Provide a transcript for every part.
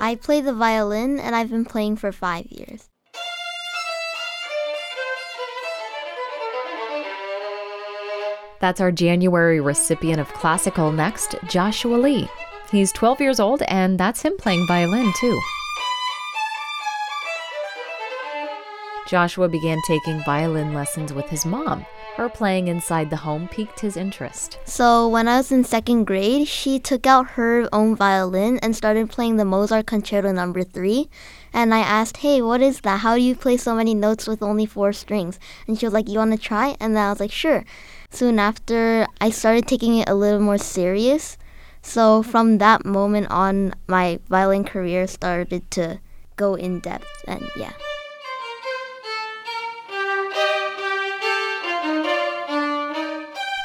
I play the violin and I've been playing for five years. That's our January recipient of Classical Next, Joshua Lee. He's 12 years old, and that's him playing violin, too. Joshua began taking violin lessons with his mom. Her playing inside the home piqued his interest. So, when I was in second grade, she took out her own violin and started playing the Mozart Concerto Number no. 3. And I asked, Hey, what is that? How do you play so many notes with only four strings? And she was like, You want to try? And then I was like, Sure. Soon after, I started taking it a little more serious. So, from that moment on, my violin career started to go in depth. And yeah.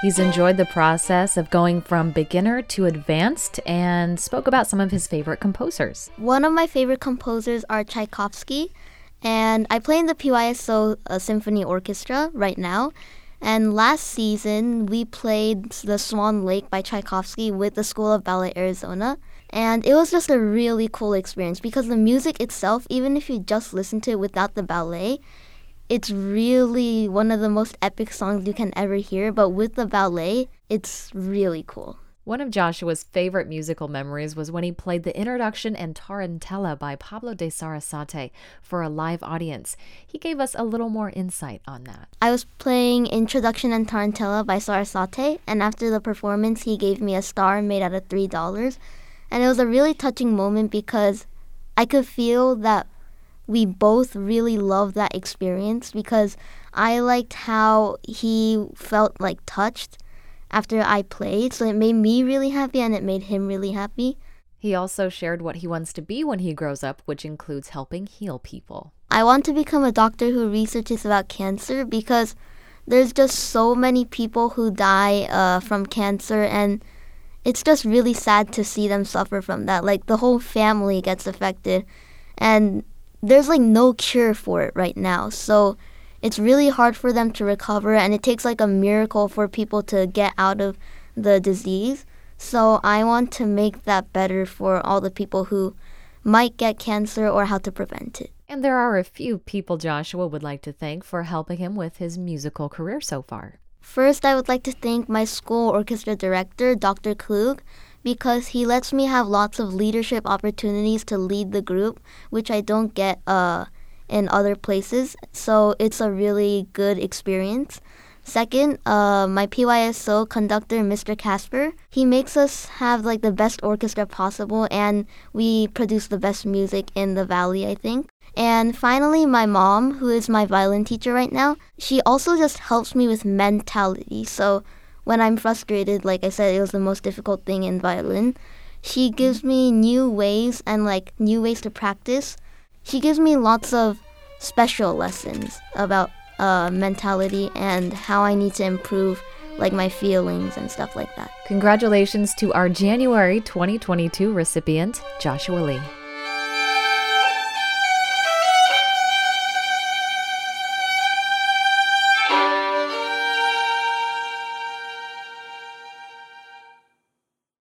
He's enjoyed the process of going from beginner to advanced and spoke about some of his favorite composers. One of my favorite composers are Tchaikovsky, and I play in the PYSO uh, Symphony Orchestra right now. And last season, we played The Swan Lake by Tchaikovsky with the School of Ballet Arizona. And it was just a really cool experience because the music itself, even if you just listen to it without the ballet, it's really one of the most epic songs you can ever hear, but with the ballet, it's really cool. One of Joshua's favorite musical memories was when he played the introduction and Tarantella by Pablo de Sarasate for a live audience. He gave us a little more insight on that. I was playing Introduction and Tarantella by Sarasate, and after the performance, he gave me a star made out of $3. And it was a really touching moment because I could feel that we both really loved that experience because I liked how he felt like touched after I played. So it made me really happy and it made him really happy. He also shared what he wants to be when he grows up, which includes helping heal people. I want to become a doctor who researches about cancer because there's just so many people who die uh, from cancer and it's just really sad to see them suffer from that. Like the whole family gets affected and there's like no cure for it right now. So it's really hard for them to recover and it takes like a miracle for people to get out of the disease. So I want to make that better for all the people who might get cancer or how to prevent it. And there are a few people Joshua would like to thank for helping him with his musical career so far. First, I would like to thank my school orchestra director, Dr. Klug, because he lets me have lots of leadership opportunities to lead the group, which I don't get uh, in other places. So it's a really good experience. Second, uh, my PYSO conductor, Mr. Casper, he makes us have like the best orchestra possible, and we produce the best music in the valley, I think. And finally, my mom, who is my violin teacher right now, she also just helps me with mentality. So when I'm frustrated, like I said, it was the most difficult thing in violin. She gives me new ways and like new ways to practice. She gives me lots of special lessons about uh, mentality and how I need to improve like my feelings and stuff like that. Congratulations to our January 2022 recipient, Joshua Lee.